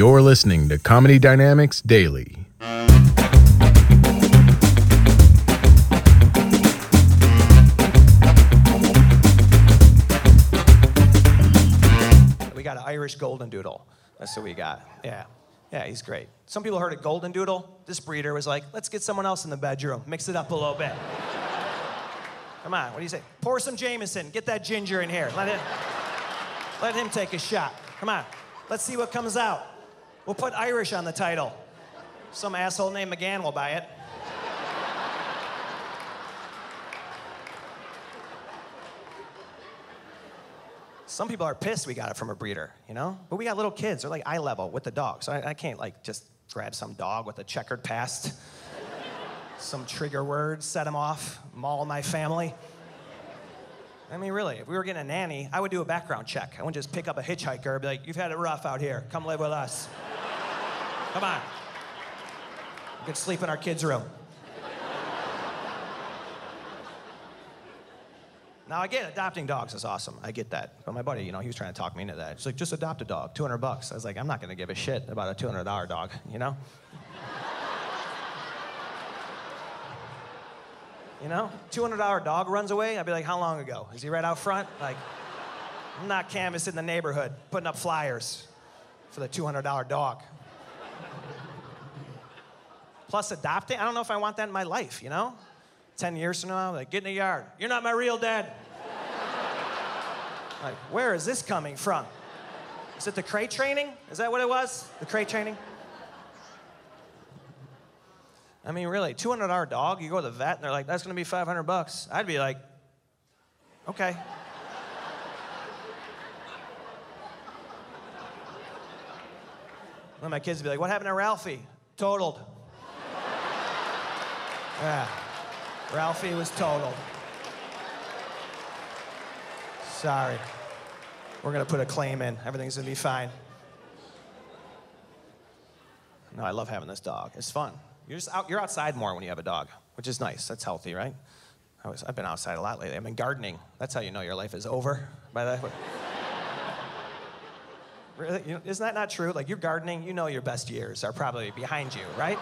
You're listening to Comedy Dynamics Daily. We got an Irish golden doodle. That's what we got. Yeah. Yeah, he's great. Some people heard a golden doodle. This breeder was like, let's get someone else in the bedroom, mix it up a little bit. Come on, what do you say? Pour some Jameson, get that ginger in here. Let him, let him take a shot. Come on, let's see what comes out. We'll put Irish on the title. Some asshole named McGann will buy it. Some people are pissed we got it from a breeder, you know? But we got little kids, they're like eye level with the dog. So I, I can't like just grab some dog with a checkered past, some trigger words, set him off, maul my family. I mean, really, if we were getting a nanny, I would do a background check. I wouldn't just pick up a hitchhiker and be like, you've had it rough out here. Come live with us. Come on. You can sleep in our kids' room. Now again, adopting dogs is awesome. I get that. But my buddy, you know, he was trying to talk me into that. He's like, just adopt a dog, 200 bucks. I was like, I'm not gonna give a shit about a $200 dog, you know? you know, $200 dog runs away. I'd be like, how long ago? Is he right out front? Like, I'm not canvassing the neighborhood, putting up flyers for the $200 dog. Plus adopting, I don't know if I want that in my life, you know? 10 years from now, like, get in the yard. You're not my real dad. like, where is this coming from? Is it the crate training? Is that what it was? The crate training? I mean, really, $200 dog, you go to the vet and they're like, that's gonna be 500 bucks. I'd be like, okay. Then my kids would be like, what happened to Ralphie? Totaled. Yeah. Ralphie was totaled. Sorry. We're gonna put a claim in. Everything's gonna be fine. No, I love having this dog. It's fun. You're just out, you're outside more when you have a dog, which is nice. That's healthy, right? I was, I've been outside a lot lately. I've been gardening. That's how you know your life is over. By that. really? You isn't that not true? Like you're gardening, you know your best years are probably behind you, right?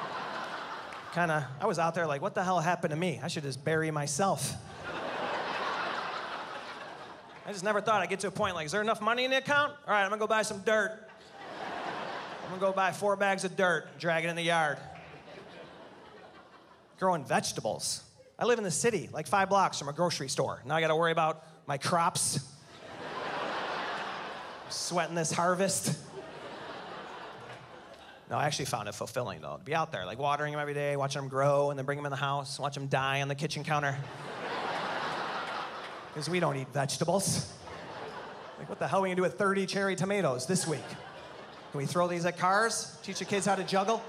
Kind of, I was out there like, what the hell happened to me? I should just bury myself. I just never thought I'd get to a point like, is there enough money in the account? All right, I'm gonna go buy some dirt. I'm gonna go buy four bags of dirt, drag it in the yard. Growing vegetables. I live in the city, like five blocks from a grocery store. Now I gotta worry about my crops. Sweating this harvest. No, I actually found it fulfilling though to be out there, like watering them every day, watching them grow, and then bring them in the house, watch them die on the kitchen counter. Because we don't eat vegetables. Like, what the hell are we gonna do with 30 cherry tomatoes this week? Can we throw these at cars? Teach the kids how to juggle?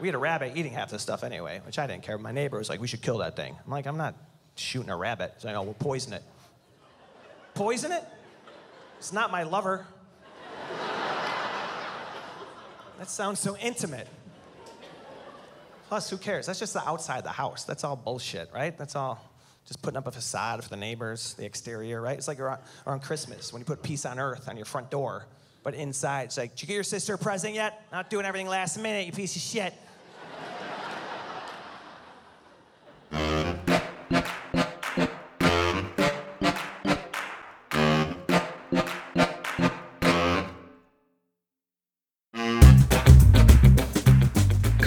We had a rabbit eating half this stuff anyway, which I didn't care. My neighbor was like, we should kill that thing. I'm like, I'm not shooting a rabbit. So I know, we'll poison it. Poison it? It's not my lover. That sounds so intimate. Plus, who cares? That's just the outside of the house. That's all bullshit, right? That's all just putting up a facade for the neighbors, the exterior, right? It's like around, around Christmas when you put peace on earth on your front door, but inside it's like, did you get your sister a present yet? Not doing everything last minute, you piece of shit.